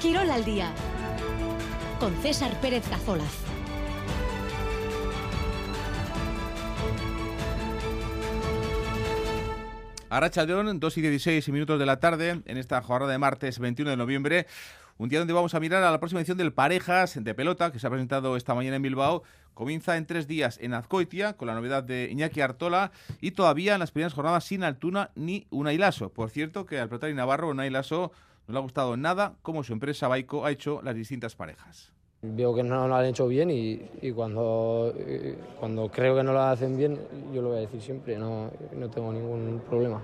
Quirol al día con César Pérez Cazolaz. Arrachaldeón, 2 y 16 minutos de la tarde, en esta jornada de martes 21 de noviembre. Un día donde vamos a mirar a la próxima edición del Parejas de Pelota, que se ha presentado esta mañana en Bilbao. Comienza en tres días en Azcoitia, con la novedad de Iñaki Artola, y todavía en las primeras jornadas sin Altuna ni una Ilaso. Por cierto, que al Protari Navarro, una Ilaso, no le ha gustado nada cómo su empresa Baico ha hecho las distintas parejas. Veo que no lo han hecho bien y, y cuando, cuando creo que no lo hacen bien, yo lo voy a decir siempre, no, no tengo ningún problema.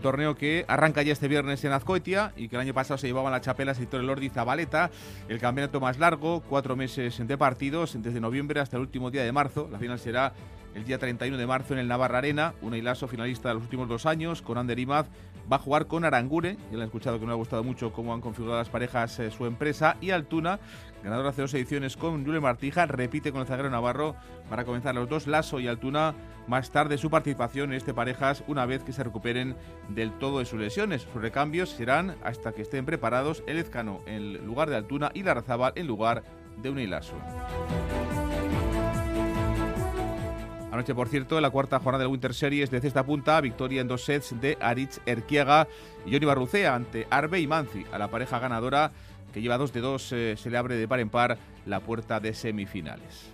Un torneo que arranca ya este viernes en Azcoitia y que el año pasado se llevaban la chapela Editor Lordi Zabaleta. El campeonato más largo, cuatro meses de partidos, desde noviembre hasta el último día de marzo. La final será el día 31 de marzo en el Navarra Arena. Un Ilaso finalista de los últimos dos años, con Ander Imaz, va a jugar con Arangure. Ya le han escuchado que no ha gustado mucho cómo han configurado las parejas eh, su empresa. Y Altuna, ganador hace dos ediciones con Julio Martija, repite con el zaguero Navarro para comenzar los dos, Lasso y Altuna, más tarde su participación en este parejas una vez que se recuperen del todo de sus lesiones. Sus recambios serán hasta que estén preparados el Ezcano en lugar de Altuna y Larrazábal en lugar de Unilaso. Anoche, por cierto, la cuarta jornada del Winter Series de cesta punta, victoria en dos sets de Aritz Erquiaga y Johnny Barrucea ante Arbe y Manzi. A la pareja ganadora, que lleva dos de dos, eh, se le abre de par en par la puerta de semifinales.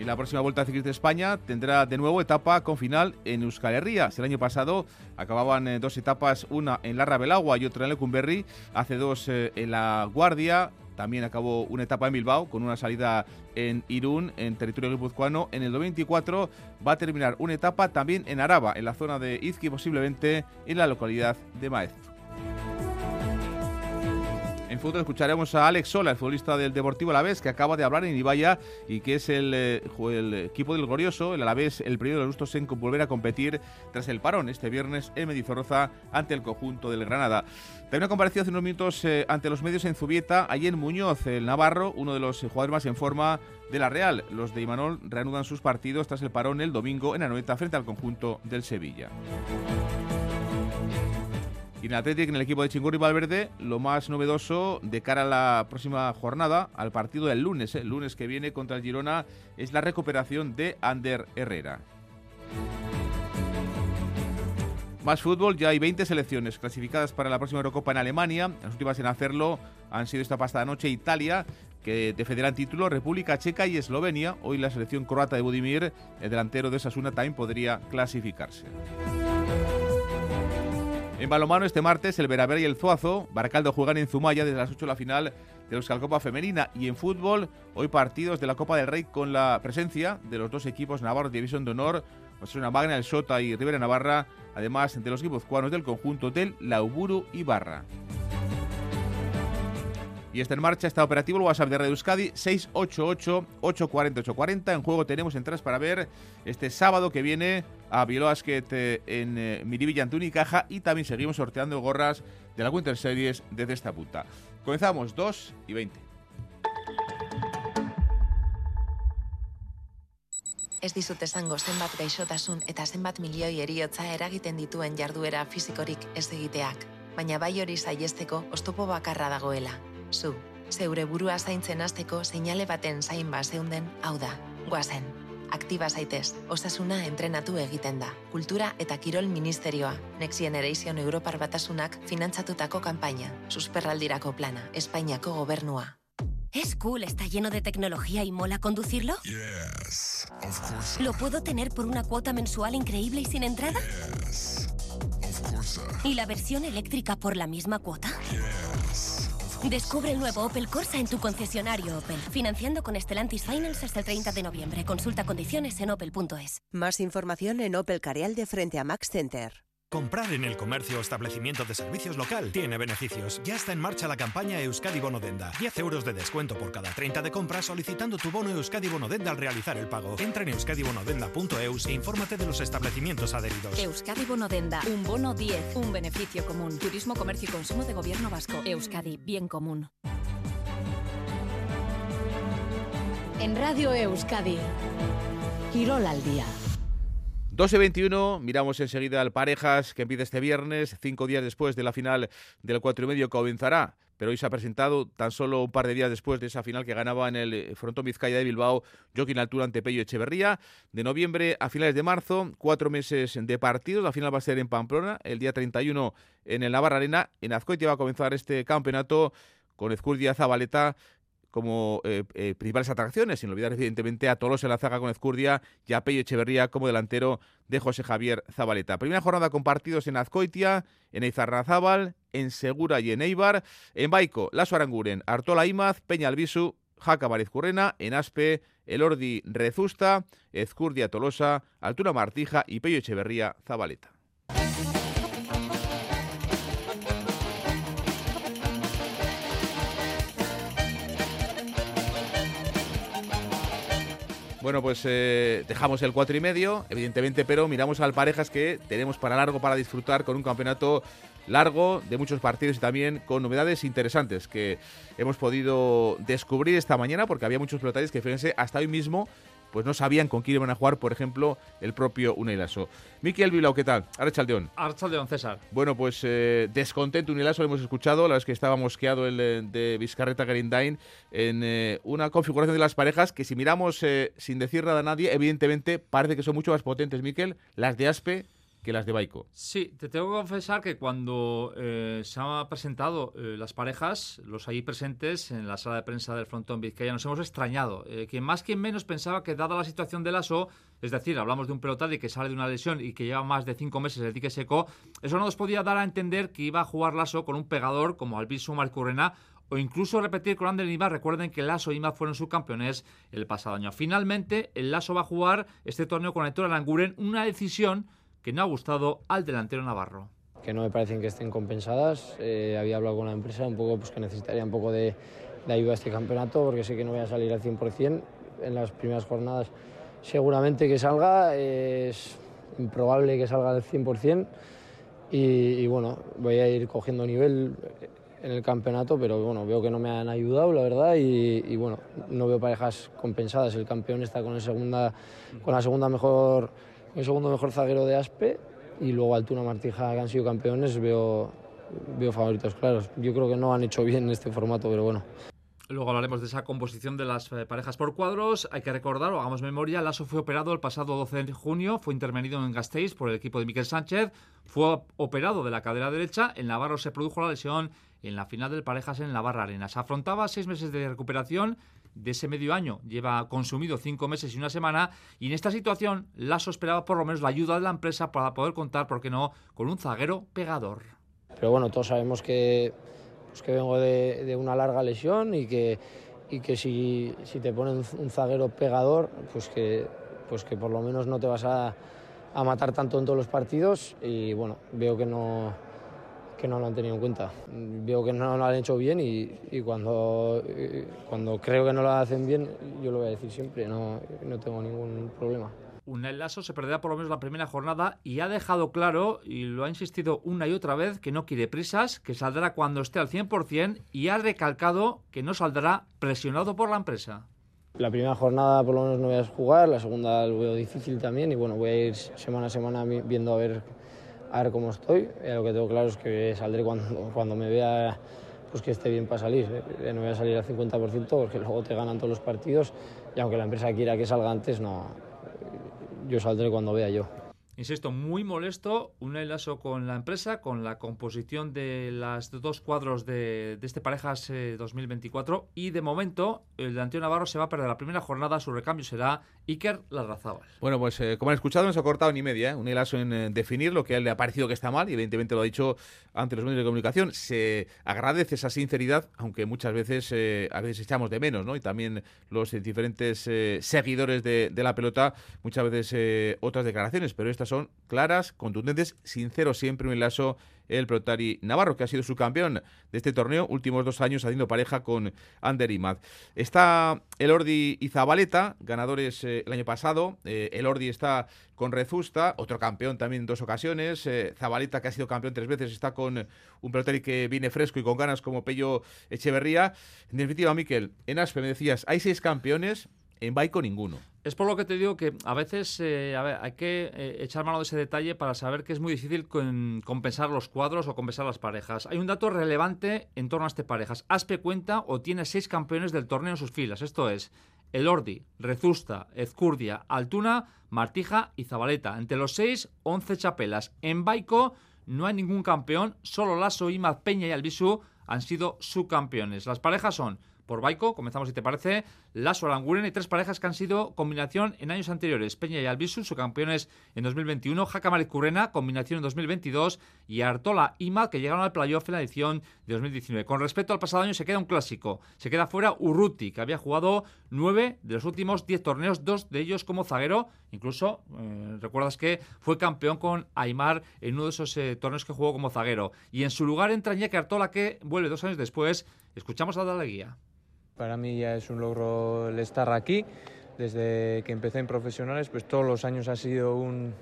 Y la próxima Vuelta Ciclista de España tendrá de nuevo etapa con final en Euskal Herria. El año pasado acababan eh, dos etapas, una en Larra Belagua y otra en Lecumberri. Hace dos eh, en La Guardia. También acabó una etapa en Bilbao con una salida en Irún, en territorio guipuzcoano. En el 2024 va a terminar una etapa también en Araba, en la zona de Izqui, posiblemente en la localidad de Maeztu. En fútbol escucharemos a Alex Sola, el futbolista del Deportivo Alavés, que acaba de hablar en Ibaya y que es el, eh, el equipo del Glorioso, el Alavés, el primero de los gustos en volver a competir tras el parón este viernes en Medizorroza ante el conjunto del Granada. También ha comparecido hace unos minutos eh, ante los medios en Zubieta, allí en Muñoz, el Navarro, uno de los jugadores más en forma de la Real. Los de Imanol reanudan sus partidos tras el parón el domingo en Anoeta frente al conjunto del Sevilla. Y en el Athletic, en el equipo de Chingurri Valverde, lo más novedoso de cara a la próxima jornada, al partido del lunes, el lunes que viene contra el Girona, es la recuperación de Ander Herrera. Más fútbol, ya hay 20 selecciones clasificadas para la próxima Eurocopa en Alemania. Las últimas en hacerlo han sido esta pasada noche Italia, que defenderán título, República Checa y Eslovenia. Hoy la selección croata de Budimir, el delantero de Sasuna, también podría clasificarse. En balomano este martes el Veravera y el Zuazo, Baracaldo juegan en Zumaya desde las 8 la final de la Copa Femenina y en fútbol hoy partidos de la Copa del Rey con la presencia de los dos equipos navarros de División de Honor, una Magna, el Sota y Rivera Navarra, además entre los guipuzcoanos del conjunto del Lauburu y Barra. Y está en marcha, está operativo el WhatsApp de Radio Euskadi 688-840-840. En juego tenemos entradas para ver este sábado que viene a Bielóasquet eh, en eh, Miribilla Antuni Caja y también seguimos sorteando gorras de la Winter Series desde esta punta. Comenzamos 2 y 20. Ez dizut esango zenbat gaixotasun eta zenbat milioi eriotza eragiten dituen jarduera fisikorik ez egiteak, baina bai hori saihesteko oztopo bakarra dagoela. Zu, zeure burua zaintzen hasteko seinale baten zain bazeunden, hau da, guazen. Aktiba zaitez, osasuna entrenatu egiten da. Kultura eta Kirol Ministerioa, Next Generation Europar Batasunak finantzatutako kanpaina, susperraldirako plana, Espainiako gobernua. ¿Es cool? ¿Está lleno de tecnología y mola conducirlo? Yes, of course. ¿Lo puedo tener por una cuota mensual increíble y sin entrada? Yes, of course. ¿Y la versión eléctrica por la misma cuota? Yes. Descubre el nuevo Opel Corsa en tu concesionario Opel, financiando con Stellantis Finance hasta el 30 de noviembre. Consulta condiciones en opel.es. Más información en Opel Carial de frente a Max Center. Comprar en el comercio o establecimiento de servicios local tiene beneficios. Ya está en marcha la campaña Euskadi Bono Denda. 10 euros de descuento por cada 30 de compra solicitando tu bono Euskadi Bono Denda al realizar el pago. Entra en euskadibonodenda.eus e infórmate de los establecimientos adheridos. Euskadi Bonodenda, un bono 10, un beneficio común. Turismo, comercio y consumo de gobierno vasco. Euskadi, bien común. En Radio Euskadi, Quirol al día. 12-21, miramos enseguida al Parejas que empieza este viernes, cinco días después de la final del cuatro y medio comenzará pero hoy se ha presentado tan solo un par de días después de esa final que ganaba en el eh, Frontón Vizcaya de Bilbao, Joaquín Altura ante Pello Echeverría. De noviembre a finales de marzo, cuatro meses de partidos. La final va a ser en Pamplona, el día 31 en el Navarra Arena. En Azcoitia va a comenzar este campeonato con Ezcurdia Zabaleta como eh, eh, principales atracciones, sin olvidar evidentemente a Tolos en la zaga con Ezcurdia y a Pello Echeverría como delantero de José Javier Zabaleta. Primera jornada con partidos en Azcoitia, en Eizarrazábal, en Segura y en Eibar, en Baico, Laso Aranguren, Artola Imaz, Peña Albisu, Jaca Currena, en Aspe, Elordi Rezusta, Ezcurdia Tolosa, Altura Martija y Pello Echeverría Zabaleta. Bueno, pues eh, dejamos el cuatro y medio, evidentemente, pero miramos al parejas que tenemos para largo para disfrutar con un campeonato largo de muchos partidos y también con novedades interesantes que hemos podido descubrir esta mañana porque había muchos pelotarios que, fíjense, hasta hoy mismo pues no sabían con quién iban a jugar, por ejemplo, el propio Unilaso. Miquel Bilao, ¿qué tal? Archaldeón. Archaldeón, César. Bueno, pues eh, descontento Unilaso, lo hemos escuchado, la verdad es que estaba mosqueado el eh, de Vizcarreta Gerindain en eh, una configuración de las parejas que si miramos sin decir nada a nadie, evidentemente parece que son mucho más potentes, Miquel, las de Aspe que las de Baico. Sí, te tengo que confesar que cuando eh, se han presentado eh, las parejas, los allí presentes en la sala de prensa del Frontón Vizcaya, nos hemos extrañado. Eh, quien más, quien menos pensaba que, dada la situación del ASO, es decir, hablamos de un pelotari que sale de una lesión y que lleva más de cinco meses el dique seco, eso no nos podía dar a entender que iba a jugar Lasso con un pegador como Albisu Marcurrena o incluso repetir con Ander Ima. Recuerden que Lasso y Ima fueron subcampeones el pasado año. Finalmente, el Lasso va a jugar este torneo con Héctor Aranguren, una decisión que no ha gustado al delantero navarro. Que no me parecen que estén compensadas. Eh, había hablado con la empresa un poco pues, que necesitaría un poco de, ayuda a este campeonato porque sé que no voy a salir al 100% en las primeras jornadas. Seguramente que salga, es improbable que salga al 100% y, bueno, voy a ir cogiendo nivel en el campeonato, pero bueno, veo que no me han ayudado, la verdad, y, y, bueno, no veo parejas compensadas. El campeón está con, el segunda, con la segunda mejor el segundo mejor zaguero de Aspe y luego Altuna Martija, que han sido campeones, veo, veo favoritos claros. Yo creo que no han hecho bien en este formato, pero bueno. Luego hablaremos de esa composición de las eh, parejas por cuadros. Hay que recordar, o hagamos memoria, Lasso fue operado el pasado 12 de junio, fue intervenido en Gasteiz por el equipo de Miquel Sánchez, fue operado de la cadera derecha, en Navarro se produjo la lesión en la final del parejas en la Barra Arenas. Afrontaba seis meses de recuperación de ese medio año lleva consumido cinco meses y una semana y en esta situación Lasso esperaba por lo menos la ayuda de la empresa para poder contar, ¿por qué no?, con un zaguero pegador. Pero bueno, todos sabemos que, pues que vengo de, una larga lesión y que, y que si, si te ponen un zaguero pegador, pues que, pues que por lo menos no te vas a, a matar tanto en todos los partidos y bueno, veo que no que no lo han tenido en cuenta. Veo que no lo han hecho bien y, y cuando, cuando creo que no lo hacen bien, yo lo voy a decir siempre, no, no tengo ningún problema. Un Lasso se perderá por lo menos la primera jornada y ha dejado claro, y lo ha insistido una y otra vez, que no quiere prisas, que saldrá cuando esté al 100% y ha recalcado que no saldrá presionado por la empresa. La primera jornada por lo menos no voy a jugar, la segunda lo veo difícil también y bueno, voy a ir semana a semana viendo a ver a ver cómo estoy. Eh, lo que tengo claro es que saldré cuando, cuando me vea pues que esté bien para salir. Eh, no voy a salir al 50% porque luego te ganan todos los partidos y aunque la empresa quiera que salga antes, no, yo saldré cuando vea yo. Insisto, muy molesto un enlazo con la empresa, con la composición de las dos cuadros de, este Parejas 2024 eh, y de momento el de Antonio Navarro se va a perder la primera jornada, su recambio será Iker Larrazábal. Bueno, pues eh, como han escuchado, no ha cortado ni media, ¿eh? un enlazo en definir lo que a él le ha parecido que está mal y evidentemente lo ha dicho ante los medios de comunicación. Se agradece esa sinceridad, aunque muchas veces a veces echamos de menos, ¿no? Y también los diferentes seguidores de, de, la pelota, muchas veces otras declaraciones, pero estas son claras, contundentes, sinceros siempre un lazo el Protari Navarro, que ha sido su campeón de este torneo, últimos dos años haciendo pareja con Ander Imad. Está Elordi y Zabaleta, ganadores eh, el año pasado. Eh, Elordi está con Rezusta, otro campeón también en dos ocasiones. Eh, Zabaleta, que ha sido campeón tres veces, está con un Protari que viene fresco y con ganas como Pello Echeverría. En definitiva, Miquel, en Aspe me decías, hay seis campeones en Baico ninguno. Es por lo que te digo que a veces eh, hay que eh, echar mano de ese detalle para saber que es muy difícil compensar los cuadros o compensar las parejas. Hay un dato relevante en torno a estas parejas. Aspe cuenta o tiene seis campeones del torneo en sus filas. Esto es Elordi, Rezusta, Ezcurdia, Altuna, Martija y Zabaleta. Entre los seis, 11 chapelas. En Baico no hay ningún campeón, solo Lasso, Imaz, Peña y Albisu han sido subcampeones. Las parejas son por Baico, comenzamos si te parece, Lasso Aranguren y tres parejas que han sido combinación en años anteriores. Peña y Albisu, subcampeones en 2021, Jaca Currena, combinación en 2022 y Artola Ima, que llegaron al playoff en la edición de 2019. Con respecto al pasado año se queda un clásico, se queda fuera Urruti, que había jugado nueve de los últimos diez torneos, dos de ellos como zaguero, incluso eh, recuerdas que fue campeón con Aymar en uno de esos eh, torneos que jugó como zaguero. Y en su lugar entra Iñaki Artola, que vuelve dos años después. Escuchamos a la guía. Para mí ya es un logro el estar aquí. Desde que empecé en profesionales, pues todos los años ha sido un,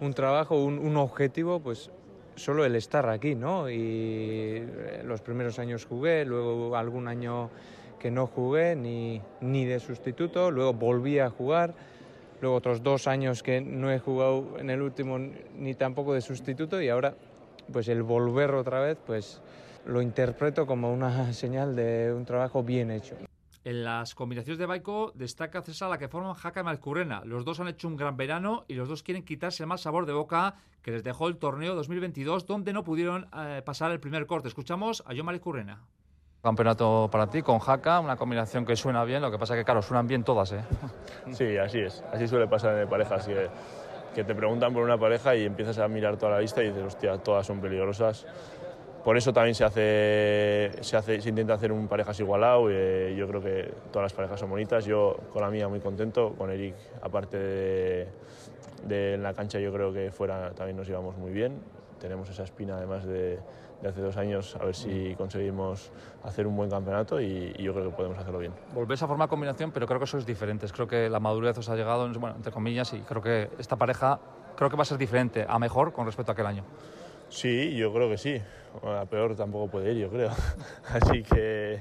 un trabajo, un, un objetivo, pues solo el estar aquí, ¿no? Y eh, los primeros años jugué, luego algún año que no jugué ni, ni de sustituto, luego volví a jugar, luego otros dos años que no he jugado en el último ni tampoco de sustituto y ahora pues el volver otra vez, pues lo interpreto como una señal de un trabajo bien hecho. En las combinaciones de Baico destaca César la que forman Jaca y Malcurrena. Los dos han hecho un gran verano y los dos quieren quitarse el mal sabor de boca que les dejó el torneo 2022 donde no pudieron eh, pasar el primer corte. Escuchamos a John Malcurrena. Campeonato para ti con Jaca, una combinación que suena bien, lo que pasa que claro, suenan bien todas, ¿eh? Sí, así es. Así suele pasar en parejas, que, que te preguntan por una pareja y empiezas a mirar toda la lista y dices, hostia, todas son peligrosas. Por eso también se hace, se, hace, se intenta hacer un parejas igualado. Eh, yo creo que todas las parejas son bonitas. Yo con la mía muy contento, con Eric aparte de, en la cancha yo creo que fuera también nos llevamos muy bien. Tenemos esa espina además de, hace dos años, a ver si conseguimos hacer un buen campeonato y, y yo creo que podemos hacerlo bien. Volvéis a formar combinación, pero creo que sois diferentes. Creo que la madurez os ha llegado, bueno, entre comillas, y creo que esta pareja creo que va a ser diferente, a mejor con respecto a aquel año. Sí, yo creo que sí. A peor tampoco puede ir, yo creo. Así que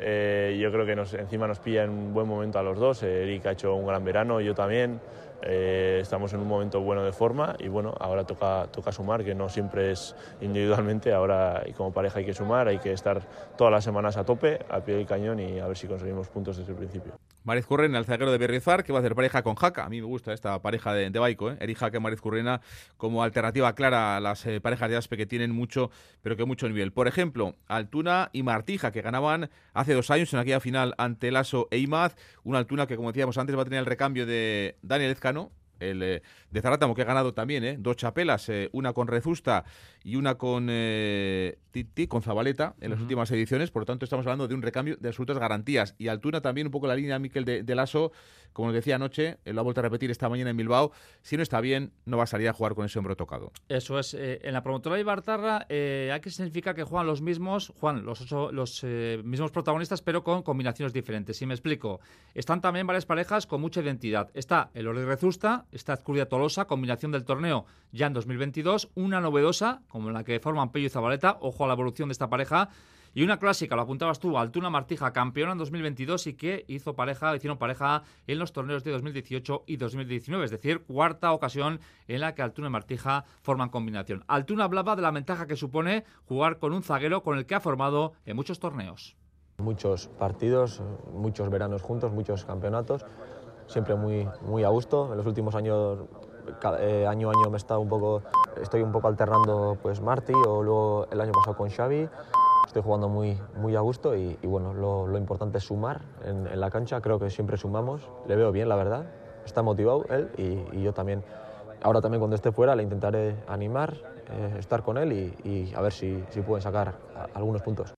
eh, yo creo que nos, encima nos pilla en un buen momento a los dos. Eh, Eric ha hecho un gran verano, yo también. Eh, estamos en un momento bueno de forma y bueno, ahora toca, toca sumar, que no siempre es individualmente, ahora y como pareja hay que sumar, hay que estar todas las semanas a tope, al pie del cañón y a ver si conseguimos puntos desde el principio. Mariz Currena, el zaguero de Berrizar, que va a hacer pareja con Jaca. A mí me gusta esta pareja de, de Baico, ¿eh? Eric Jaca y Mariz Currena, como alternativa clara a las eh, parejas de Aspe que tienen mucho, pero que mucho nivel. Por ejemplo, Altuna y Martija, que ganaban hace dos años en aquella final ante Lasso e Imaz. Una Altuna que, como decíamos antes, va a tener el recambio de Daniel Ezcano, el eh, de Zarátamo, que ha ganado también, ¿eh? dos chapelas, eh, una con Rezusta y una con eh, Titi, con Zabaleta, en las últimas ediciones. Por lo tanto, estamos hablando de un recambio de absolutas garantías. Y Altuna también, un poco la línea, Miquel, de, de Lasso, como nos decía anoche, lo ha vuelto a repetir esta mañana en Bilbao. Si no está bien, no va a salir a jugar con ese hombro tocado. Eso es. en la promotora de Ibartarra hay que significa que juegan los mismos, juegan los, ocho- los mismos protagonistas, pero con combinaciones diferentes. Si me explico, están también varias parejas con mucha identidad. Está el Ori Rezusta, está Azcurdia Tolosa, combinación del torneo ya en 2022, una novedosa, como la que forman Pello y Zabaleta, ojo a la evolución de esta pareja. Y una clásica, lo apuntabas tú, Altuna Martija, campeona en 2022 y que hizo pareja, hicieron pareja en los torneos de 2018 y 2019, es decir, cuarta ocasión en la que Altuna y Martija forman combinación. Altuna hablaba de la ventaja que supone jugar con un zaguero con el que ha formado en muchos torneos. Muchos partidos, muchos veranos juntos, muchos campeonatos, siempre muy, muy a gusto. En los últimos años, eh, año a año me está un poco, estoy un poco alternando pues Marti o luego el año pasado con Xavi. Estoy jugando muy, muy a gusto y, bueno, lo, importante es sumar en, la cancha. Creo que siempre sumamos. Le veo bien, la verdad. Está motivado él y, yo también. Ahora también cuando esté fuera le intentaré animar, eh, estar con él y, a ver si, si pueden sacar algunos puntos.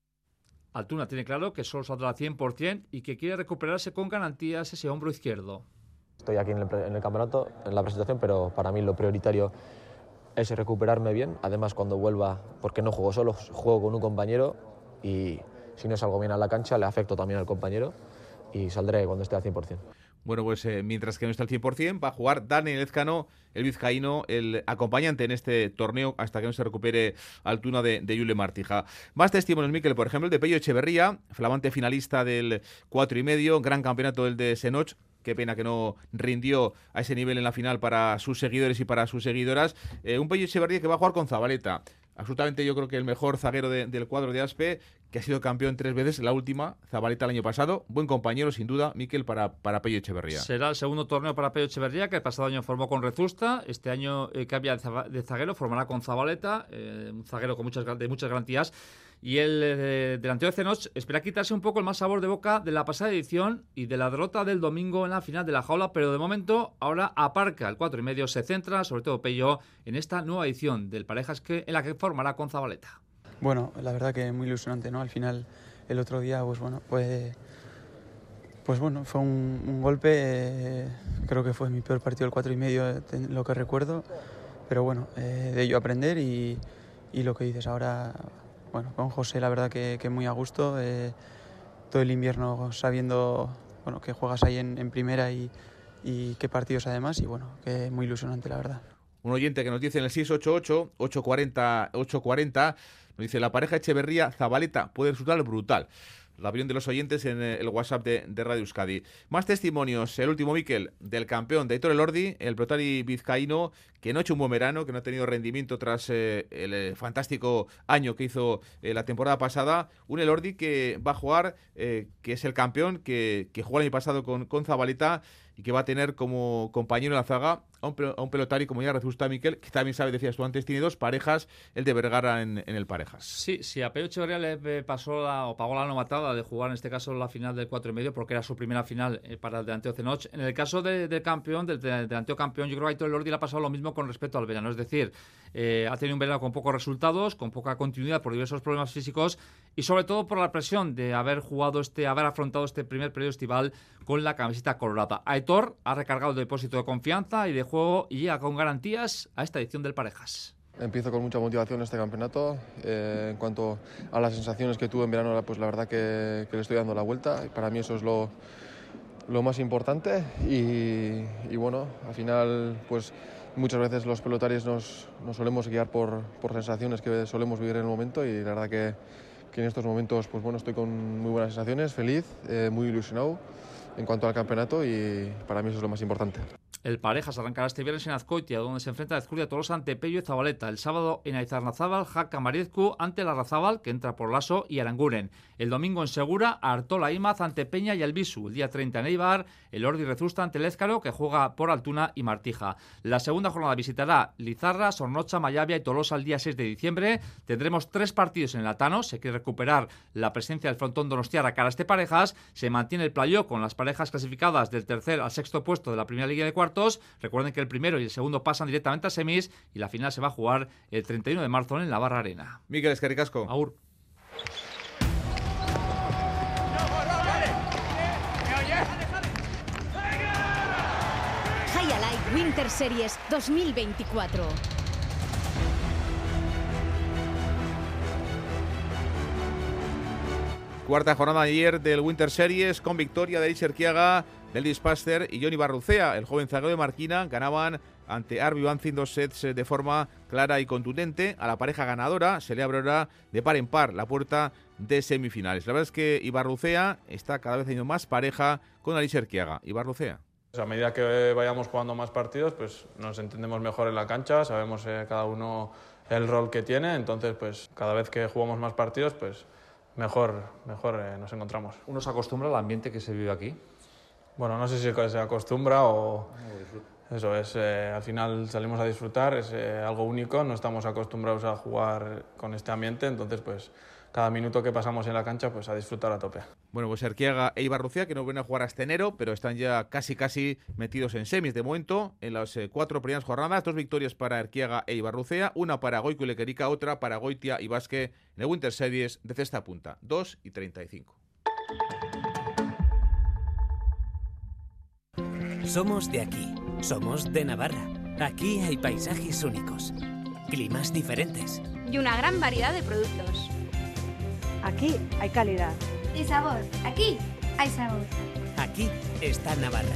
Altuna tiene claro que solo saldrá al 100% y que quiere recuperarse con garantías ese hombro izquierdo. Estoy aquí en el, en el campeonato, en la presentación, pero para mí lo prioritario es recuperarme bien. Además, cuando vuelva, porque no juego solo, juego con un compañero y si no salgo bien a la cancha, le afecto también al compañero y saldré cuando esté al 100%. Bueno, pues eh, mientras que no está al 100%, va a jugar Daniel Ezcano, el vizcaíno, el acompañante en este torneo, hasta que no se recupere Altuna de, de Yule Martija. Más testimonios, Miquel, por ejemplo, de Pello Echeverría, flamante finalista del 4 y medio, gran campeonato del de Senoch, Qué pena que no rindió a ese nivel en la final para sus seguidores y para sus seguidoras. Eh, un Pello Echeverría que va a jugar con Zabaleta absolutamente yo creo que el mejor zaguero del cuadro de Aspe, que ha sido campeón tres veces, la última, Zabaleta el año pasado. Buen compañero, sin duda, Miquel, para, para Pello Echeverría. Será el segundo torneo para Pello Echeverría, que el pasado año formó con Rezusta. Este año eh, cambia de zaguero, formará con Zabaleta, eh, un zaguero con muchas, de muchas garantías. Y el eh, delantero de Cenoch espera quitarse un poco el más sabor de boca de la pasada edición y de la derrota del domingo en la final de la jaula, pero de momento ahora aparca el cuatro y medio, se centra, sobre todo Pello, en esta nueva edición del Parejas que, en la que formará con Zabaleta. Bueno, la verdad que muy ilusionante, ¿no? Al final, el otro día, pues bueno, pues, bueno, fue un, golpe, eh, creo que fue mi peor partido el cuatro y medio, eh, lo que recuerdo, pero bueno, de ello aprender y lo que dices ahora bueno, con José la verdad que, muy a gusto, eh, todo el invierno sabiendo bueno, que juegas ahí en, primera y, qué partidos además y bueno, que muy ilusionante la verdad. Un oyente que nos dice en el 688 840 840 nos dice la pareja Echeverría Zabaleta puede resultar brutal la opinión de los oyentes en eh, el WhatsApp de, Radio Euskadi. Más testimonios. El último, Miquel, del campeón de Héctor Elordi, el protari vizcaíno, que no ha hecho un buen verano, que no ha tenido rendimiento tras eh, el eh, fantástico año que hizo la temporada pasada. Un Elordi que va a jugar, que es el campeón, que, que jugó el año pasado con, con Zabaleta y que va a tener como compañero en la zaga a un, a pelotario como ya Rezusta Miquel, que también sabe, decías tú antes, tiene dos parejas, el de Vergara en, el parejas. Sí, sí, a Pedro Echeverría le pasó la, o pagó la novatada de jugar en este caso la final del 4 y medio, porque era su primera final eh, para el delanteo Cenoch. En el caso del campeón, del, delanteo campeón, yo creo que Aitor Lordi le ha pasado lo mismo con respecto al verano, es decir, eh, ha tenido un verano con pocos resultados, con poca continuidad por diversos problemas físicos y sobre todo por la presión de haber jugado este, haber afrontado este primer periodo estival con la camiseta colorada. Aitor ha recargado el depósito de confianza y de juego y llega con garantías a esta edición del Parejas. Empiezo con mucha motivación este campeonato. Eh, en cuanto a las sensaciones que tuve en verano, pues la verdad que, le estoy dando la vuelta. Y para mí eso es lo, lo más importante. Y, bueno, al final, pues muchas veces los pelotarios nos, solemos guiar por, sensaciones que solemos vivir en el momento. Y la verdad que, que, en estos momentos, pues bueno, estoy con muy buenas sensaciones, feliz, eh, muy ilusionado en cuanto al campeonato y para mí eso es lo más importante. El Parejas arrancará este viernes en Azcoitia, donde se enfrenta a Azcurdia Tolosa ante Pello y Zabaleta. El sábado en Aizarnazábal, Jaca Mariezcu ante la Razabal, que entra por Lasso y Aranguren. El domingo en Segura, Artola Imaz ante Peña y Albisu. El día 30 en Eibar, el Ordi Rezusta ante Lézcaro, que juega por Altuna y Martija. La segunda jornada visitará Lizarra, Sornocha, Mayavia y Tolosa el día 6 de diciembre. Tendremos tres partidos en el Atano. Se quiere recuperar la presencia del frontón donostiarra cara a este Parejas. Se mantiene el playo con las parejas clasificadas del tercer al sexto puesto de la primera liga de cuartos Recuerden que el primero y el segundo pasan directamente a semis y la final se va a jugar el 31 de marzo en la Barra Arena. Miguel Escaricasco. Aur. High Winter Series 2024. Cuarta jornada ayer del Winter Series con victoria de Kiaga Delis Paster y Johnny Barrucea, el joven zaguero de Marquina, ganaban ante Arby Banzin dos sets eh, de forma clara y contundente. A la pareja ganadora se le abrirá de par en par la puerta de semifinales. La verdad es que Ibarrucea está cada vez teniendo más pareja con Alicia Erquiaga. Ibarrucea. A medida que vayamos jugando más partidos, pues nos entendemos mejor en la cancha, sabemos eh, cada uno el rol que tiene, entonces pues cada vez que jugamos más partidos, pues mejor, mejor eh, nos encontramos. ¿Uno se acostumbra al ambiente que se vive aquí? Bueno, no sé si se acostumbra o... Eso es, eh, al final salimos a disfrutar, es eh, algo único, no estamos acostumbrados a jugar con este ambiente, entonces pues cada minuto que pasamos en la cancha pues a disfrutar a tope. Bueno, pues Arquiaga e Ibarrucía que no vienen a jugar hasta enero, pero están ya casi casi metidos en semis de momento en las eh, cuatro primeras jornadas, dos victorias para Arquiaga e Ibarrucea, una para Goico y Lequerica, otra para Goitia y Basque en el Winter Series de cesta punta, 2 y 35. Somos de aquí, somos de Navarra. Aquí hay paisajes únicos, climas diferentes. Y una gran variedad de productos. Aquí hay calidad. Y sabor. Aquí hay sabor. Aquí está Navarra.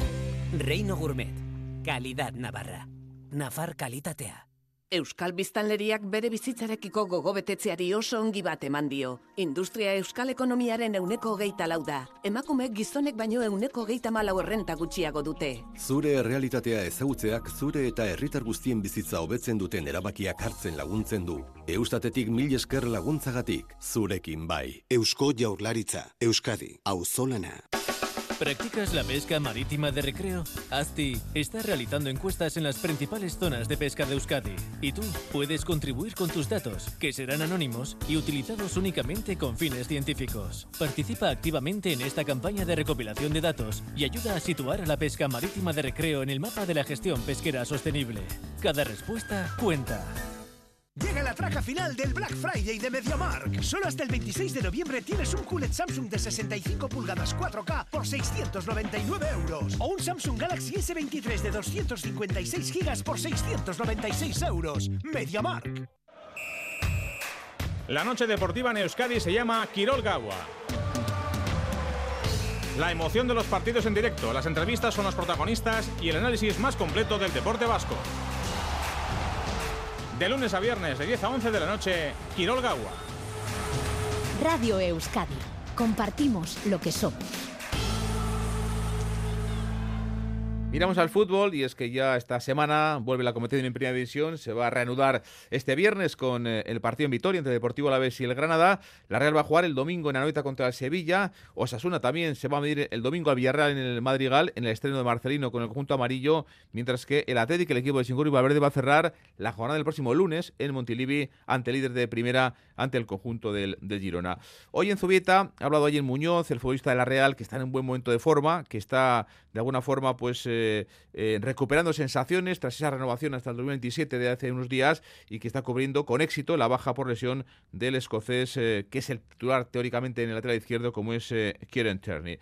Reino Gourmet. Calidad Navarra. Nafar Calitatea. Euskal Biztanleriak bere bizitzarekiko gogobetetzeari oso ongi bat eman dio. Industria Euskal Ekonomiaren euneko geita lau da. Emakume gizonek baino euneko geita malau errenta gutxiago dute. Zure errealitatea ezagutzeak zure eta herritar guztien bizitza hobetzen duten erabakiak hartzen laguntzen du. Eustatetik mil esker laguntzagatik, zurekin bai. Eusko Jaurlaritza, Euskadi, Auzolana. ¿Practicas la pesca marítima de recreo? ASTI está realizando encuestas en las principales zonas de pesca de Euskadi y tú puedes contribuir con tus datos, que serán anónimos y utilizados únicamente con fines científicos. Participa activamente en esta campaña de recopilación de datos y ayuda a situar a la pesca marítima de recreo en el mapa de la gestión pesquera sostenible. Cada respuesta cuenta. Llega la traca final del Black Friday de MediaMark. Solo hasta el 26 de noviembre tienes un QLED Samsung de 65 pulgadas 4K por 699 euros. O un Samsung Galaxy S23 de 256 gigas por 696 euros. MediaMark. La noche deportiva en Euskadi se llama Quirol Gawa. La emoción de los partidos en directo, las entrevistas son los protagonistas y el análisis más completo del deporte vasco. De lunes a viernes, de 10 a 11 de la noche, Quirol Gawa. Radio Euskadi. Compartimos lo que somos. Miramos al fútbol y es que ya esta semana vuelve la competición en Primera División. Se va a reanudar este viernes con eh, el partido en Vitoria entre Deportivo Alavés y el Granada. La Real va a jugar el domingo en Anoeta contra el Sevilla. Osasuna también se va a medir el domingo al Villarreal en el Madrigal en el estreno de Marcelino con el conjunto amarillo. Mientras que el Atlético, el equipo de Singuri Valverde, va a cerrar la jornada del próximo lunes en Montilivi ante líder de Primera ante el conjunto del, del Girona. Hoy en Zubieta ha hablado ayer Muñoz, el futbolista de la Real, que está en un buen momento de forma, que está de alguna forma pues eh, eh, recuperando sensaciones tras esa renovación hasta el 2027 de hace unos días y que está cubriendo con éxito la baja por lesión del escocés, eh, que es el titular teóricamente en el lateral izquierdo, como es eh, Kieran Tierney.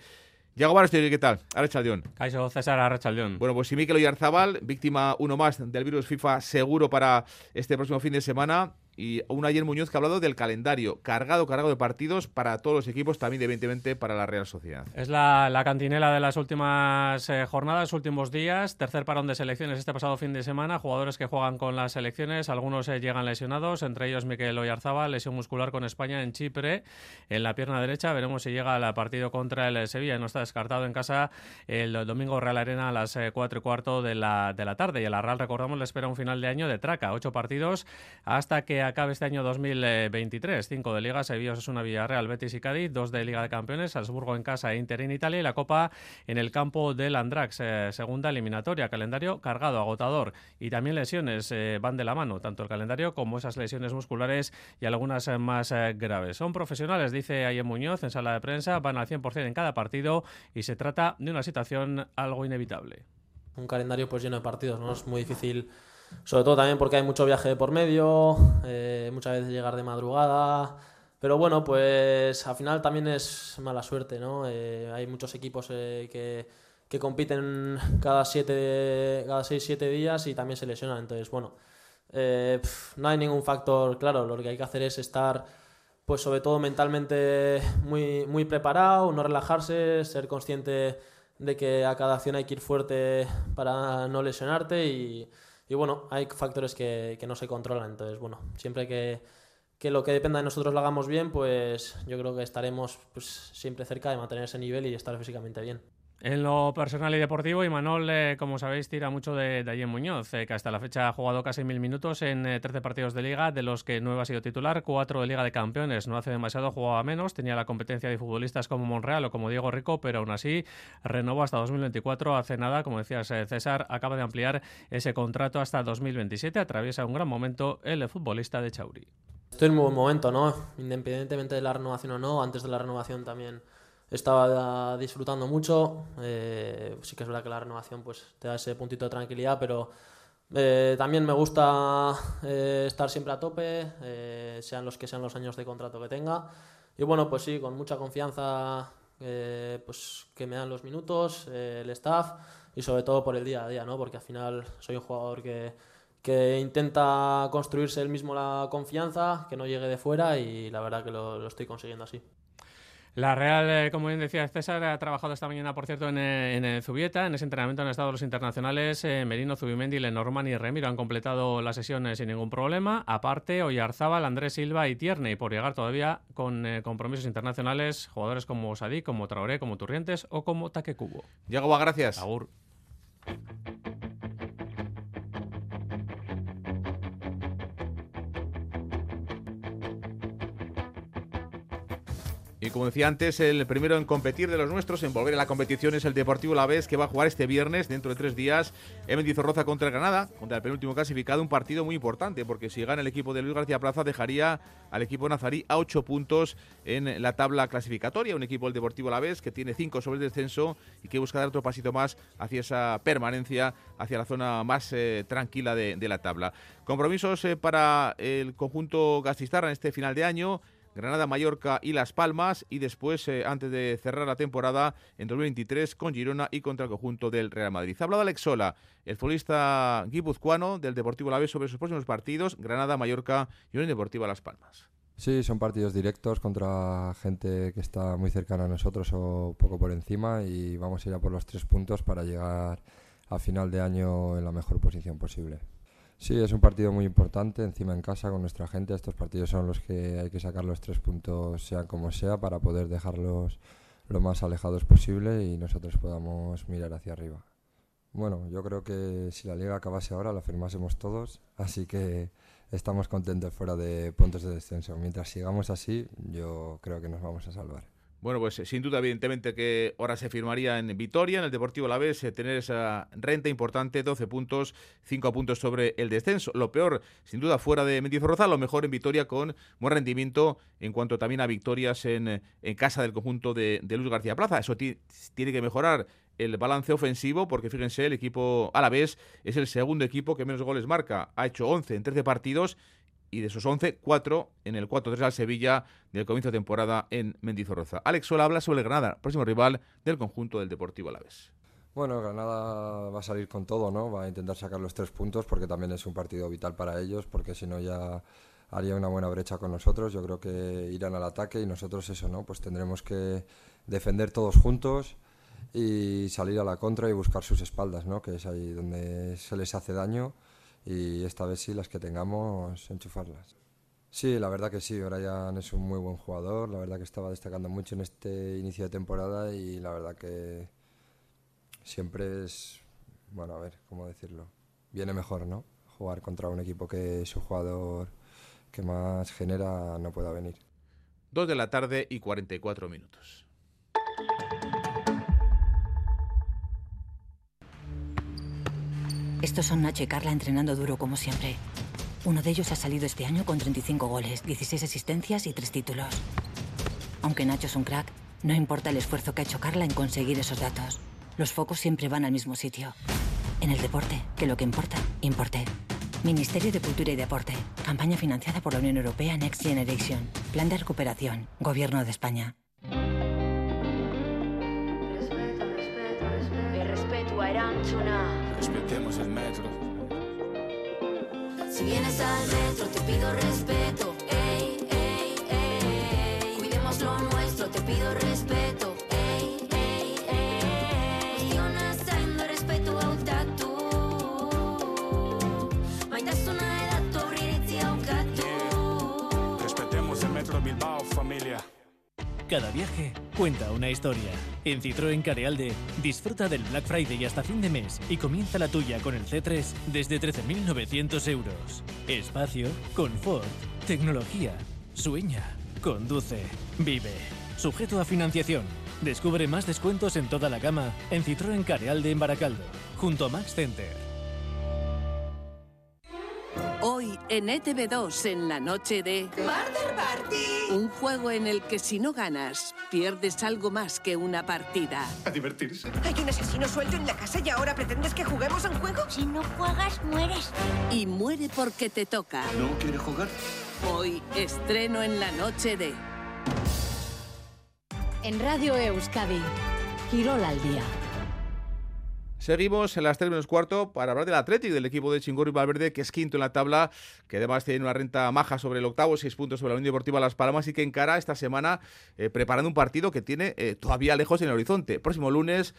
Yago Barastegui, ¿qué tal? Arrachaldeón. Caixo César Arrachaldeón. Bueno, pues si Mikel Oyarzabal, víctima uno más del virus FIFA seguro para este próximo fin de semana, y un ayer Muñoz que ha hablado del calendario cargado, cargado de partidos para todos los equipos, también evidentemente para la Real Sociedad. Es la, la cantinela de las últimas eh, jornadas, últimos días, tercer parón de selecciones este pasado fin de semana, jugadores que juegan con las selecciones, algunos eh, llegan lesionados, entre ellos Miquel Oyarzábal, lesión muscular con España en Chipre, en la pierna derecha, veremos si llega al partido contra el Sevilla, no está descartado en casa el domingo Real Arena a las eh, 4 y cuarto de la, de la tarde, y a la Real, recordamos, le espera un final de año de traca, ocho partidos hasta que acabe este año 2023. Cinco de Liga, Sevilla, Osasuna, Villarreal, Betis y Cádiz. Dos de Liga de Campeones, Salzburgo en casa e Inter en Italia. Y la Copa en el campo del Andrax. Eh, segunda eliminatoria. Calendario cargado, agotador. Y también lesiones eh, van de la mano. Tanto el calendario como esas lesiones musculares y algunas eh, más graves. Son profesionales, dice Ayen Muñoz en sala de prensa. Van al 100% en cada partido y se trata de una situación algo inevitable. Un calendario pues lleno de partidos, ¿no? Es muy difícil sobre todo también porque hay mucho viaje por medio, eh, muchas veces llegar de madrugada. Pero bueno, pues al final también es mala suerte, ¿no? Eh, hay muchos equipos eh, que, que compiten cada siete, cada seis, siete días y también se lesionan. Entonces, bueno, no hay ningún factor, claro, lo que hay que hacer es estar, pues sobre todo mentalmente muy, muy preparado, no relajarse, ser consciente de que a cada acción hay que ir fuerte para no lesionarte y, y bueno, hay factores que, que no se controlan. Entonces, bueno, siempre que, que lo que dependa de nosotros lo hagamos bien, pues yo creo que estaremos pues, siempre cerca de mantener ese nivel y estar físicamente bien. En lo personal y deportivo, Imanol, eh, como sabéis, tira mucho de, de Ayen Muñoz, eh, que hasta la fecha ha jugado casi mil minutos en eh, 13 partidos de liga, de los que nueve ha sido titular, cuatro de Liga de Campeones. No hace demasiado, jugaba menos, tenía la competencia de futbolistas como Monreal o como Diego Rico, pero aún así renovó hasta 2024. Hace nada, como decías, eh, César, acaba de ampliar ese contrato hasta 2027. Atraviesa un gran momento el futbolista de Chauri. Estoy en un buen momento, ¿no? Independientemente de la renovación o no, antes de la renovación también estaba disfrutando mucho. Eh, sí que es verdad que la renovación pues, te da ese puntito de tranquilidad, pero eh, también me gusta eh, estar siempre a tope, eh, sean los que sean los años de contrato que tenga. Y bueno, pues sí, con mucha confianza pues, que me dan los minutos, el staff y sobre todo por el día a día, ¿no? porque al final soy un jugador que, que intenta construirse él mismo la confianza, que no llegue de fuera y la verdad que lo estoy consiguiendo así. La Real, eh, como bien decía César, ha trabajado esta mañana, por cierto, en, eh, en el Zubieta. En ese entrenamiento han estado los internacionales eh, Merino, Zubimendi, Lenormand y Remiro. Han completado la sesión eh, sin ningún problema. Aparte, Oyarzábal, Andrés Silva y Tierney, por llegar todavía con eh, compromisos internacionales, jugadores como Sadik, como Traoré, como Turrientes o como Taque Cubo. Yagoba, gracias. Agur. Y como decía antes, el primero en competir de los nuestros, en volver a la competición, es el Deportivo La Vez, que va a jugar este viernes, dentro de tres días, en Mendizorroza contra el Granada, contra el penúltimo clasificado, un partido muy importante, porque si gana el equipo de Luis García Plaza, dejaría al equipo nazarí a ocho puntos en la tabla clasificatoria. Un equipo del Deportivo La Vez que tiene cinco sobre el descenso y que busca dar otro pasito más hacia esa permanencia, hacia la zona más eh, tranquila de, de, la tabla. Compromisos eh, para el conjunto gastistarra en este final de año. Granada, Mallorca y Las Palmas y después, eh, antes de cerrar la temporada en 2023 con Girona y contra el conjunto del Real Madrid. Ha hablado Alex Sola, el futbolista guipuzcoano del Deportivo Alavés sobre sus próximos partidos, Granada, Mallorca y Unión Deportiva Las Palmas. Sí, son partidos directos contra gente que está muy cercana a nosotros o poco por encima y vamos a ir a por los tres puntos para llegar a final de año en la mejor posición posible. Sí, es un partido muy importante, encima en casa con nuestra gente. Estos partidos son los que hay que sacar los tres puntos, sea como sea, para poder dejarlos lo más alejados posible y nosotros podamos mirar hacia arriba. Bueno, yo creo que si la liga acabase ahora la firmásemos todos, así que estamos contentos fuera de puntos de descenso. Mientras sigamos así, yo creo que nos vamos a salvar. Bueno, pues sin duda, evidentemente que ahora se firmaría en Vitoria, en el Deportivo La Vez, tener esa renta importante, 12 puntos, 5 puntos sobre el descenso. Lo peor, sin duda, fuera de Mendizorroza, lo mejor en Vitoria con buen rendimiento en cuanto también a victorias en, en casa del conjunto de, de Luis García Plaza. Eso tiene que mejorar el balance ofensivo, porque fíjense, el equipo Alavés es el segundo equipo que menos goles marca. Ha hecho 11 en 13 partidos y de esos 11, 4 en el 4-3 al Sevilla del comienzo de temporada en Mendizorroza. Alex Sola habla sobre el Granada, próximo rival del conjunto del Deportivo Alavés. Bueno, Granada va a salir con todo, ¿no? Va a intentar sacar los tres puntos porque también es un partido vital para ellos, porque si no ya haría una buena brecha con nosotros. Yo creo que irán al ataque y nosotros eso, ¿no? Pues tendremos que defender todos juntos y salir a la contra y buscar sus espaldas, ¿no? Que es ahí donde se les hace daño y esta vez sí, las que tengamos, enchufarlas. Sí, la verdad que sí, Brian es un muy buen jugador, la verdad que estaba destacando mucho en este inicio de temporada y la verdad que siempre es, bueno, a ver, ¿cómo decirlo? Viene mejor, ¿no? Jugar contra un equipo que su jugador que más genera no pueda venir. Dos de la tarde y 44 minutos. Estos son Nacho y Carla entrenando duro como siempre. Uno de ellos ha salido este año con 35 goles, 16 asistencias y 3 títulos. Aunque Nacho es un crack, no importa el esfuerzo que ha hecho Carla en conseguir esos datos. Los focos siempre van al mismo sitio. En el deporte, que lo que importa, importe. Ministerio de Cultura y Deporte. Campaña financiada por la Unión Europea Next Generation. Plan de recuperación. Gobierno de España. Respeto, respeto, respeto. Si vienes al metro te pido respeto. Cada viaje cuenta una historia. En Citroën Carealde, disfruta del Black Friday hasta fin de mes y comienza la tuya con el C3 desde 13.900 euros. Espacio, confort, tecnología. Sueña, conduce, vive. Sujeto a financiación. Descubre más descuentos en toda la gama en Citroën Carealde en Baracaldo, junto a Max Center. Hoy en ETV2 en la noche de Party. un juego en el que si no ganas pierdes algo más que una partida. A divertirse. Hay un asesino suelto en la casa y ahora pretendes que juguemos a un juego. Si no juegas, mueres. Y muere porque te toca. ¿No quiere jugar? Hoy estreno en la noche de En Radio Euskadi, Quirol al día. Seguimos en las 3 menos cuarto para hablar del Atlético, del equipo de Chingorri Valverde, que es quinto en la tabla, que además tiene una renta maja sobre el octavo, seis puntos sobre la Unión Deportiva Las Palmas y que encara esta semana eh, preparando un partido que tiene eh, todavía lejos en el horizonte. Próximo lunes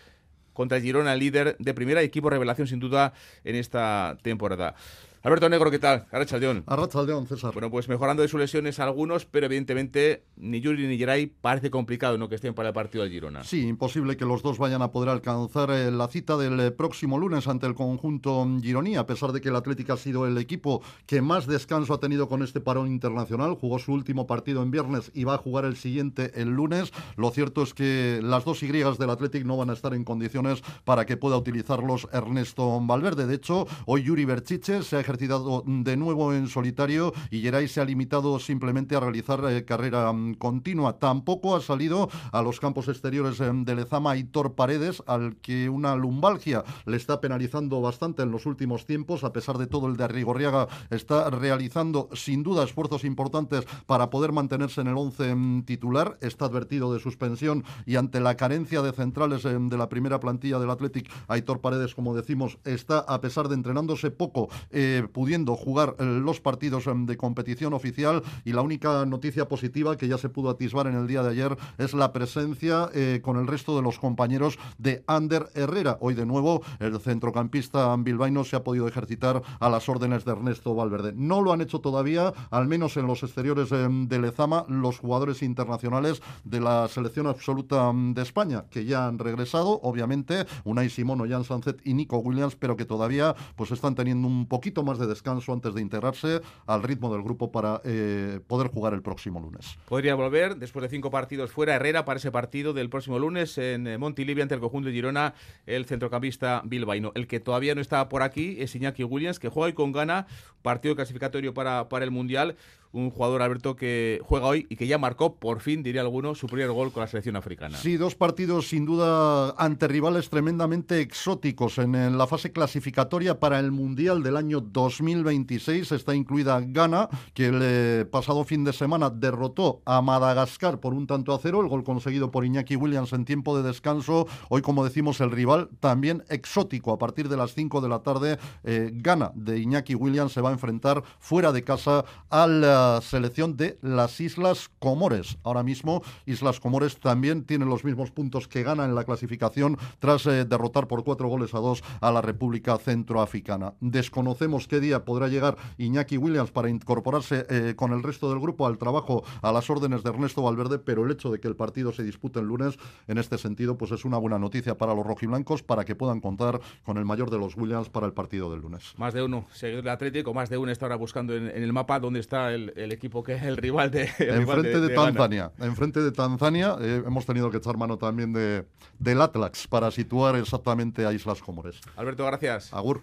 contra el Girona, líder de primera, equipo revelación sin duda en esta temporada. Alberto Negro, ¿qué tal? Arrachaldeón. Arrachaldeón, César. Bueno, pues mejorando de sus lesiones algunos, pero evidentemente ni Yuri ni Geray parece complicado ¿no? que estén para el partido de Girona. Sí, imposible que los dos vayan a poder alcanzar eh, la cita del eh, próximo lunes ante el conjunto gironí, a pesar de que el Atlético ha sido el equipo que más descanso ha tenido con este parón internacional. Jugó su último partido en viernes y va a jugar el siguiente el lunes. Lo cierto es que las dos Y del Atlético no van a estar en condiciones para que pueda utilizarlos Ernesto Valverde. De hecho, hoy Yuri Berchiche se ha ejercitado de nuevo en solitario y Geray se ha limitado simplemente a realizar eh, carrera mm, continua. Tampoco ha salido a los campos exteriores eh, de Lezama Hitor Paredes, al que una lumbalgia le está penalizando bastante en los últimos tiempos. A pesar de todo, el de Arrigorriaga está realizando sin duda esfuerzos importantes para poder mantenerse en el 11 mm, titular. Está advertido de suspensión y ante la carencia de centrales eh, de la primera plantilla del Athletic, Aitor Paredes, como decimos, está a pesar de entrenándose poco, eh, pudiendo jugar eh, los partidos eh, de competición oficial y la única noticia positiva que ya se pudo atisbar en el día de ayer es la presencia eh, con el resto de los compañeros de Ander Herrera. Hoy de nuevo el centrocampista bilbaíno se ha podido ejercitar a las órdenes de Ernesto Valverde. No lo han hecho todavía, al menos en los exteriores eh, de Lezama, los jugadores internacionales de la selección absoluta mm, de España, que ya han regresado, obviamente, Unai Simón, Jan Sanzet y Nico Williams, pero que todavía pues están teniendo un poquito más de descanso antes de integrarse al ritmo del grupo para eh, poder jugar el próximo lunes. Podría volver después de cinco partidos fuera Herrera para ese partido del próximo lunes en eh, Montilivi ante el conjunto de Girona, el centrocampista bilbaíno. El que todavía no está por aquí es Iñaki Williams, que juega hoy con gana, partido clasificatorio para, para el Mundial un jugador, Alberto, que juega hoy y que ya marcó, por fin, diría alguno, su primer gol con la selección africana. Sí, dos partidos sin duda ante rivales tremendamente exóticos en, la fase clasificatoria para el Mundial del año 2026. Está incluida Ghana, que el eh, pasado fin de semana derrotó a Madagascar por un tanto a cero, el gol conseguido por Iñaki Williams en tiempo de descanso. Hoy, como decimos, el rival también exótico. A partir de las 5 de la tarde, eh, Ghana de Iñaki Williams se va a enfrentar fuera de casa al selección de las Islas Comores. Ahora mismo, Islas Comores también tienen los mismos puntos que gana en la clasificación tras eh, derrotar por cuatro goles a dos a la República Centroafricana. Desconocemos qué día podrá llegar Iñaki Williams para incorporarse eh, con el resto del grupo al trabajo a las órdenes de Ernesto Valverde, pero el hecho de que el partido se dispute el lunes, en este sentido, pues es una buena noticia para los rojiblancos para que puedan contar con el mayor de los Williams para el partido del lunes. Más de uno, seguidor del Atlético, más de uno está ahora buscando en, en el mapa dónde está el, el equipo que es el rival de. El enfrente rival de, de Tanzania. Enfrente de Tanzania eh, hemos tenido que echar mano también de, del Atlax para situar exactamente a Islas Comores. Alberto, gracias. Agur.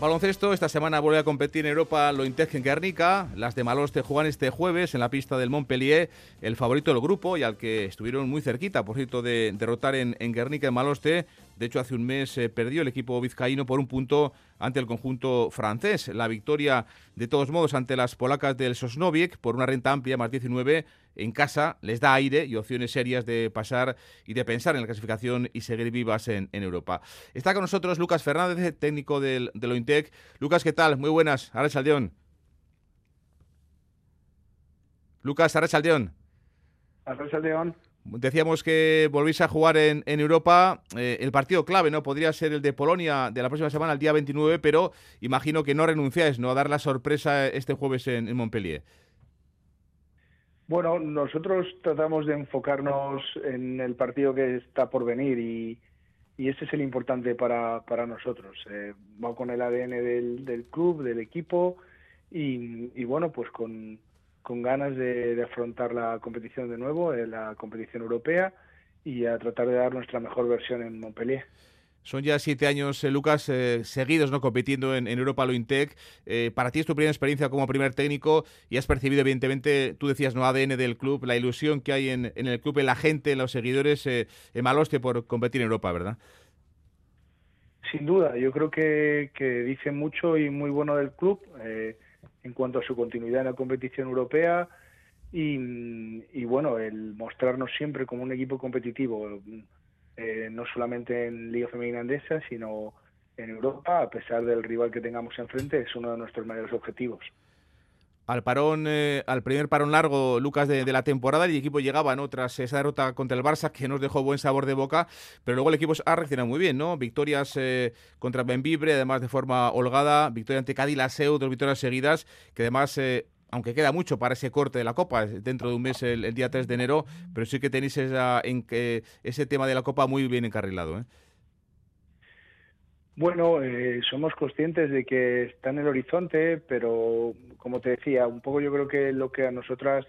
Baloncesto, esta semana vuelve a competir en Europa Lointec en Guernica. Las de Maloste juegan este jueves en la pista del Montpellier, el favorito del grupo y al que estuvieron muy cerquita, por cierto, de derrotar en, en Guernica en Maloste. De hecho, hace un mes eh, perdió el equipo vizcaíno por un punto ante el conjunto francés. La victoria, de todos modos, ante las polacas del Sosnowiec por una renta amplia, más 19, en casa, les da aire y opciones serias de pasar y de pensar en la clasificación y seguir vivas en, Europa. Está con nosotros Lucas Fernández, técnico del, del Ointec. Lucas, ¿qué tal? Muy buenas. Ahora Saldeón. Lucas, ahora Saldeón. Decíamos que volvéis a jugar en, en Europa. Eh, el partido clave, ¿no? Podría ser el de Polonia de la próxima semana, el día 29, pero imagino que no renunciáis, ¿no? A dar la sorpresa este jueves en, en Montpellier. Bueno, nosotros tratamos de enfocarnos en el partido que está por venir y, y ese es el importante para, para nosotros. Eh, va con el ADN del, del club, del equipo y, y bueno, pues con, con ganas de, de afrontar la competición de nuevo, eh, la competición europea y a tratar de dar nuestra mejor versión en Montpellier. Son ya siete años, eh, Lucas, eh, seguidos no compitiendo en, en Europa Lointec. Eh, para ti es tu primera experiencia como primer técnico y has percibido, evidentemente, tú decías, no ADN del club, la ilusión que hay en, en el club, en la gente, en los seguidores, eh, en Maloste por competir en Europa, ¿verdad? Sin duda, yo creo que, que dice mucho y muy bueno del club. Eh, en cuanto a su continuidad en la competición europea y, y bueno, el mostrarnos siempre como un equipo competitivo, eh, no solamente en Liga Femenina Andesa, sino en Europa, a pesar del rival que tengamos enfrente, es uno de nuestros mayores objetivos al parón, eh, al primer parón largo, Lucas, de, la temporada, el equipo llegaba, ¿no? Tras esa derrota contra el Barça, que nos dejó buen sabor de boca, pero luego el equipo ha reaccionado muy bien, ¿no? Victorias eh, contra Benvibre, además de forma holgada, victoria ante Cádiz Laseu, dos victorias seguidas, que además... Eh, aunque queda mucho para ese corte de la Copa, dentro de un mes, el, día 3 de enero, pero sí que tenéis esa, en ese tema de la Copa muy bien encarrilado. ¿eh? Bueno, eh, somos conscientes de que está en el horizonte, pero como te decía, un poco yo creo que lo que a nosotras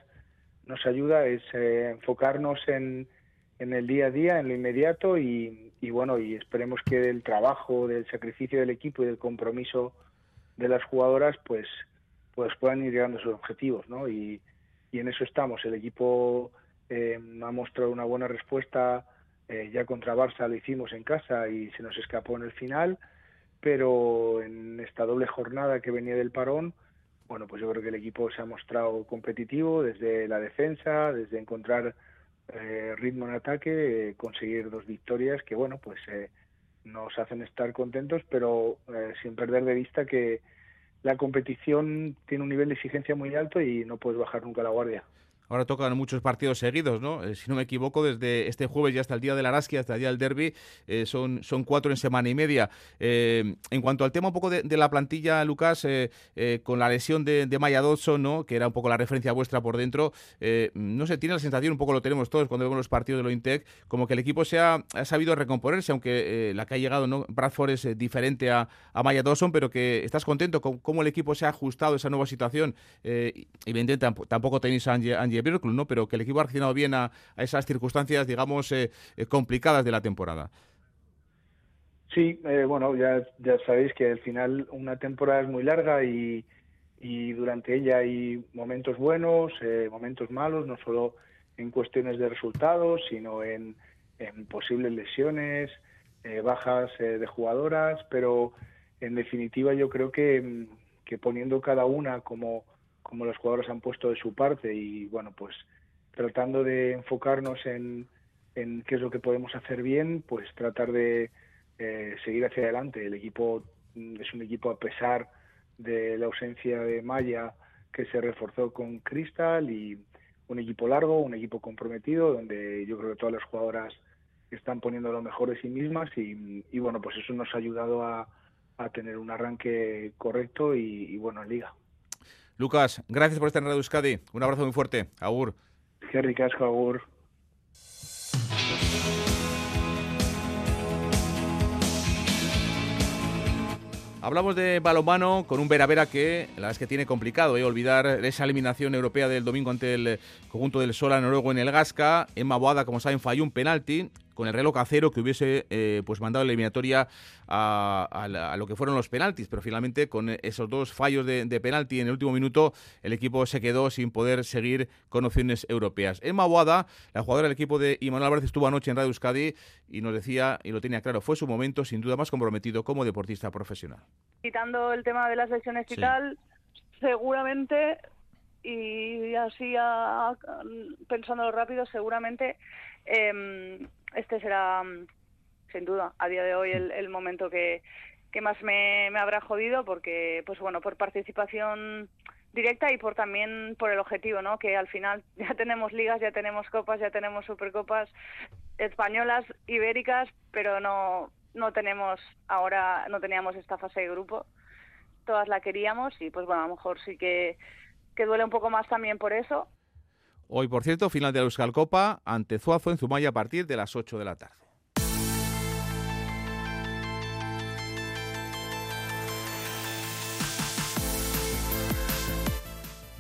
nos ayuda es eh, enfocarnos en, en, el día a día, en lo inmediato y, bueno, y esperemos que del trabajo, del sacrificio del equipo y del compromiso de las jugadoras, pues, pues puedan ir llegando a sus objetivos, ¿no? Y, y en eso estamos. El equipo eh, ha mostrado una buena respuesta eh, ya contra Barça lo hicimos en casa y se nos escapó en el final, pero en esta doble jornada que venía del parón, bueno, pues yo creo que el equipo se ha mostrado competitivo desde la defensa, desde encontrar eh, ritmo en ataque, eh, conseguir dos victorias que, bueno, pues nos hacen estar contentos, pero sin perder de vista que la competición tiene un nivel de exigencia muy alto y no puedes bajar nunca la guardia. Ahora tocan muchos partidos seguidos, ¿no? Eh, si no me equivoco, desde este jueves ya hasta el día de la Araski, hasta el día del derby, eh, son, son cuatro en semana y media. Eh, en cuanto al tema un poco de, la plantilla, Lucas, con la lesión de, Maya Dodson, ¿no? Que era un poco la referencia vuestra por dentro, no sé, tiene la sensación, un poco lo tenemos todos cuando vemos los partidos de lo Intec, como que el equipo se ha, sabido recomponerse, aunque la que ha llegado, ¿no? Bradford es diferente a, Maya Dodson, pero que estás contento con cómo el equipo se ha ajustado a esa nueva situación. evidentemente tampoco tenéis a Angie ¿no? pero que el equipo ha reaccionado bien a, esas circunstancias, digamos, eh, eh, complicadas de la temporada. Sí, eh, bueno, ya, ya sabéis que al final una temporada es muy larga y, y durante ella hay momentos buenos, momentos malos, no solo en cuestiones de resultados, sino en, en posibles lesiones, bajas de jugadoras, pero en definitiva yo creo que poniendo cada una como como los jugadores han puesto de su parte y bueno, pues tratando de enfocarnos en, en qué es lo que podemos hacer bien, pues tratar de eh, seguir hacia adelante. El equipo mm, es un equipo a pesar de la ausencia de Maya que se reforzó con Cristal y un equipo largo, un equipo comprometido, donde yo creo que todas las jugadoras están poniendo lo mejor de sí mismas y, y bueno, pues eso nos ha ayudado a, a tener un arranque correcto y, y bueno en liga. Lucas, gracias por estar en Radio Euskadi. Un abrazo muy fuerte. Agur. Qué ricasco, Agur. Hablamos de balonmano con un Vera Vera que la verdad es que tiene complicado ¿eh? olvidar esa eliminación europea del domingo ante el conjunto del Sola noruego en el Gasca. Emma Boada, como saben, falló un penalti con el reloj a cero que hubiese eh, pues mandado la eliminatoria a, lo que fueron los penaltis, pero finalmente con esos dos fallos de, penalti en el último minuto el equipo se quedó sin poder seguir con opciones europeas. Emma Boada, la jugadora del equipo de Imanuel Álvarez, estuvo anoche en Radio Euskadi y nos decía, y lo tenía claro, fue su momento sin duda más comprometido como deportista profesional. Quitando el tema de las lesiones y tal, seguramente y así pensándolo rápido, seguramente eh, este será, mm, sin duda, a día de hoy el, momento que, más me, me, habrá jodido porque, pues bueno, por participación directa y por también por el objetivo, ¿no? Que al final ya tenemos ligas, ya tenemos copas, ya tenemos supercopas españolas, ibéricas, pero no no tenemos ahora no teníamos esta fase de grupo. Todas la queríamos y pues bueno, a lo mejor sí que duele un poco más también por eso, Hoy, por cierto, final de la Euskal Copa ante Zuazo en Zumaya a partir de las 8 de la tarde.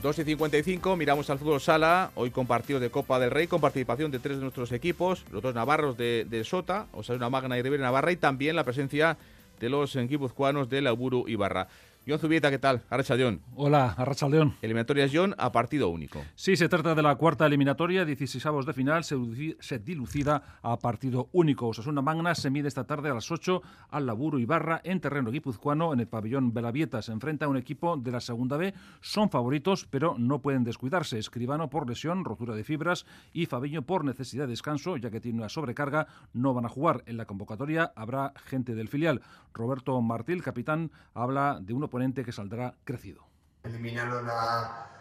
Dos y 55, miramos al fútbol sala, hoy con partido de Copa del Rey, con participación de tres de nuestros equipos, los dos navarros de, Sota, o sea, una Magna y Rivera Navarra, y también la presencia de los guipuzcoanos de Lauburu y Barra. John Zubieta, ¿qué tal? Arracha John. Hola, Arracha León. Eliminatorias John a partido único. Sí, se trata de la cuarta eliminatoria, 16 de final, se, se dilucida a partido único. Osasuna Magna se mide esta tarde a las 8 al Laburo Ibarra en terreno guipuzcoano en el pabellón Belavieta. Se enfrenta a un equipo de la segunda B. Son favoritos, pero no pueden descuidarse. Escribano por lesión, rotura de fibras y Fabiño por necesidad de descanso, ya que tiene una sobrecarga, no van a jugar. En la convocatoria habrá gente del filial. Roberto Martil, capitán, habla de un oponente que saldrá crecido. Eliminaron a,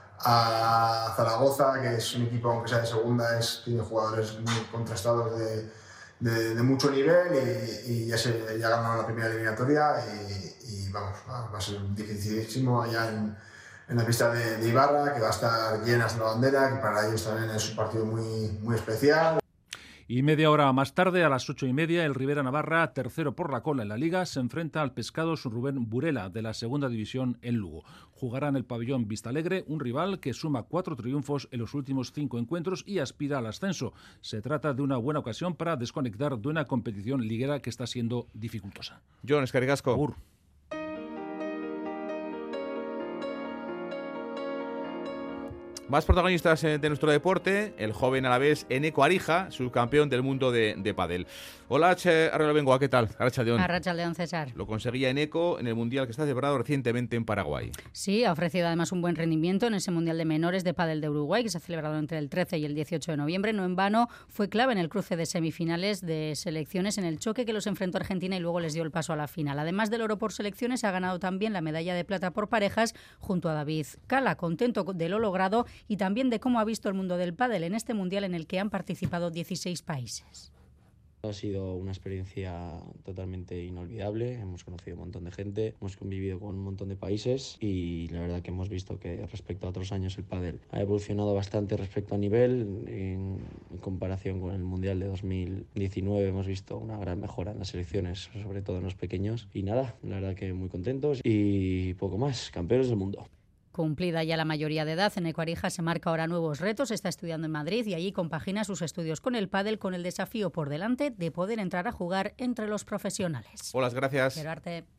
Zaragoza, que es un equipo, aunque sea de segunda, es, tiene jugadores muy contrastados de, mucho nivel y, ya, se, ya ganaron la primera eliminatoria y, vamos, va, a ser dificilísimo allá en, en la pista de, de, Ibarra, que va a estar llena hasta la bandera, que para ellos también es un partido muy, muy especial. Y media hora más tarde, a las ocho y media, el Rivera Navarra, tercero por la cola en la liga, se enfrenta al pescado Rubén Burela de la segunda división en Lugo. Jugará en el pabellón Vista Alegre, un rival que suma cuatro triunfos en los últimos cinco encuentros y aspira al ascenso. Se trata de una buena ocasión para desconectar de una competición liguera que está siendo dificultosa. John Escarigasco. Más protagonistas de nuestro deporte, el joven a la vez Eneco Arija, subcampeón del mundo de, de pádel. Hola, Arrelo Bengoa, ¿qué tal? Arracha León. Arracha León, César. Lo conseguía Eneco en el Mundial que está celebrado recientemente en Paraguay. Sí, ha ofrecido además un buen rendimiento en ese Mundial de Menores de pádel de Uruguay que se ha celebrado entre el 13 y el 18 de noviembre. No en vano, fue clave en el cruce de semifinales de selecciones en el choque que los enfrentó Argentina y luego les dio el paso a la final. Además del oro por selecciones, ha ganado también la medalla de plata por parejas junto a David Cala, contento de lo logrado y también de cómo ha visto el mundo del pádel en este mundial en el que han participado 16 países. Ha sido una experiencia totalmente inolvidable, hemos conocido un montón de gente, hemos convivido con un montón de países y la verdad que hemos visto que respecto a otros años el pádel ha evolucionado bastante respecto a nivel, en, comparación con el Mundial de 2019 hemos visto una gran mejora en las selecciones, sobre todo en los pequeños. Y nada, la verdad que muy contentos y poco más, campeones del mundo. Cumplida ya la mayoría de edad, en Ecuarija se marca ahora nuevos retos, está estudiando en Madrid y allí compagina sus estudios con el pádel con el desafío por delante de poder entrar a jugar entre los profesionales. Hola, gracias.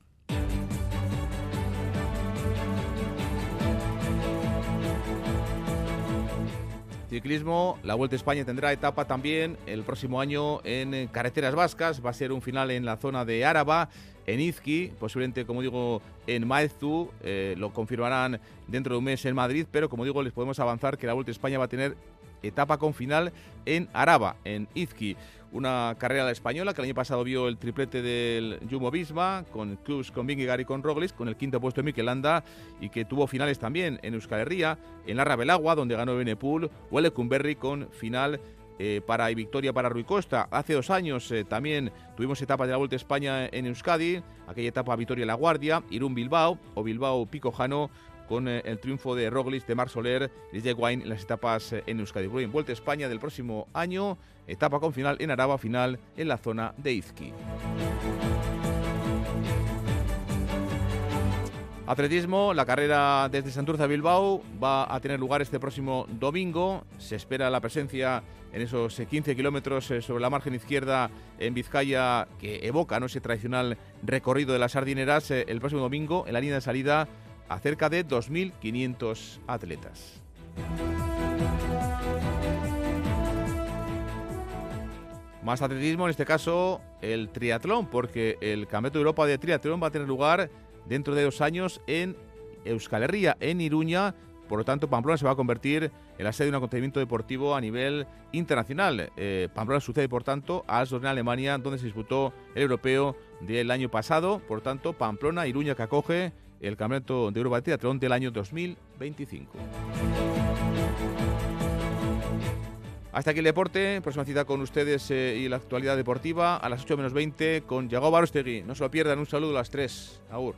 Ciclismo, la Vuelta a España tendrá etapa también el próximo año en carreteras vascas. Va a ser un final en la zona de Áraba, en Izqui, posiblemente, como digo, en Maeztu. Eh, lo confirmarán dentro de un mes en Madrid, pero como digo, les podemos avanzar que la Vuelta a España va a tener etapa con final en Araba, en Izqui. Una carrera española que el año pasado vio el triplete del Jumbo Visma, con Clubs, con Vingegaard y con Roglic, con el quinto puesto de Mikel Landa, y que tuvo finales también en Euskal Herria, en la Rabelagua, donde ganó Benepul, o el Lecumberri con final eh, para y victoria para Rui Costa. Hace dos años eh, también tuvimos etapa de la Vuelta a España en Euskadi, aquella etapa Vitoria La Guardia, Irún Bilbao o Bilbao Picojano con eh, el triunfo de Roglic, de Marc Soler y de Wine en las etapas eh, en Euskadi. En Vuelta a España del próximo año, etapa con final en Araba, final en la zona de Izqui. Atletismo, la carrera desde Santurce a Bilbao va a tener lugar este próximo domingo. Se espera la presencia en esos 15 kilómetros eh, sobre la margen izquierda en Vizcaya que evoca ¿no? ese tradicional recorrido de las sardineras el próximo domingo en la línea de salida a cerca de 2.500 atletas. Más atletismo, en este caso el triatlón, porque el Campeonato de Europa de Triatlón va a tener lugar dentro de dos años en Euskal Herria, en Iruña. Por lo tanto, Pamplona se va a convertir en la sede de un acontecimiento deportivo a nivel internacional. Eh, Pamplona sucede, por tanto, a Asdorf en Alemania, donde se disputó el europeo del año pasado. Por tanto, Pamplona, Iruña, que acoge el Campeonato de Europa de Triatlón del año 2025. Hasta aquí el deporte, próxima cita con ustedes eh, y la actualidad deportiva a las 8 menos 20 con Yago Barostegui. No se lo pierdan, un saludo a las 3. Agur.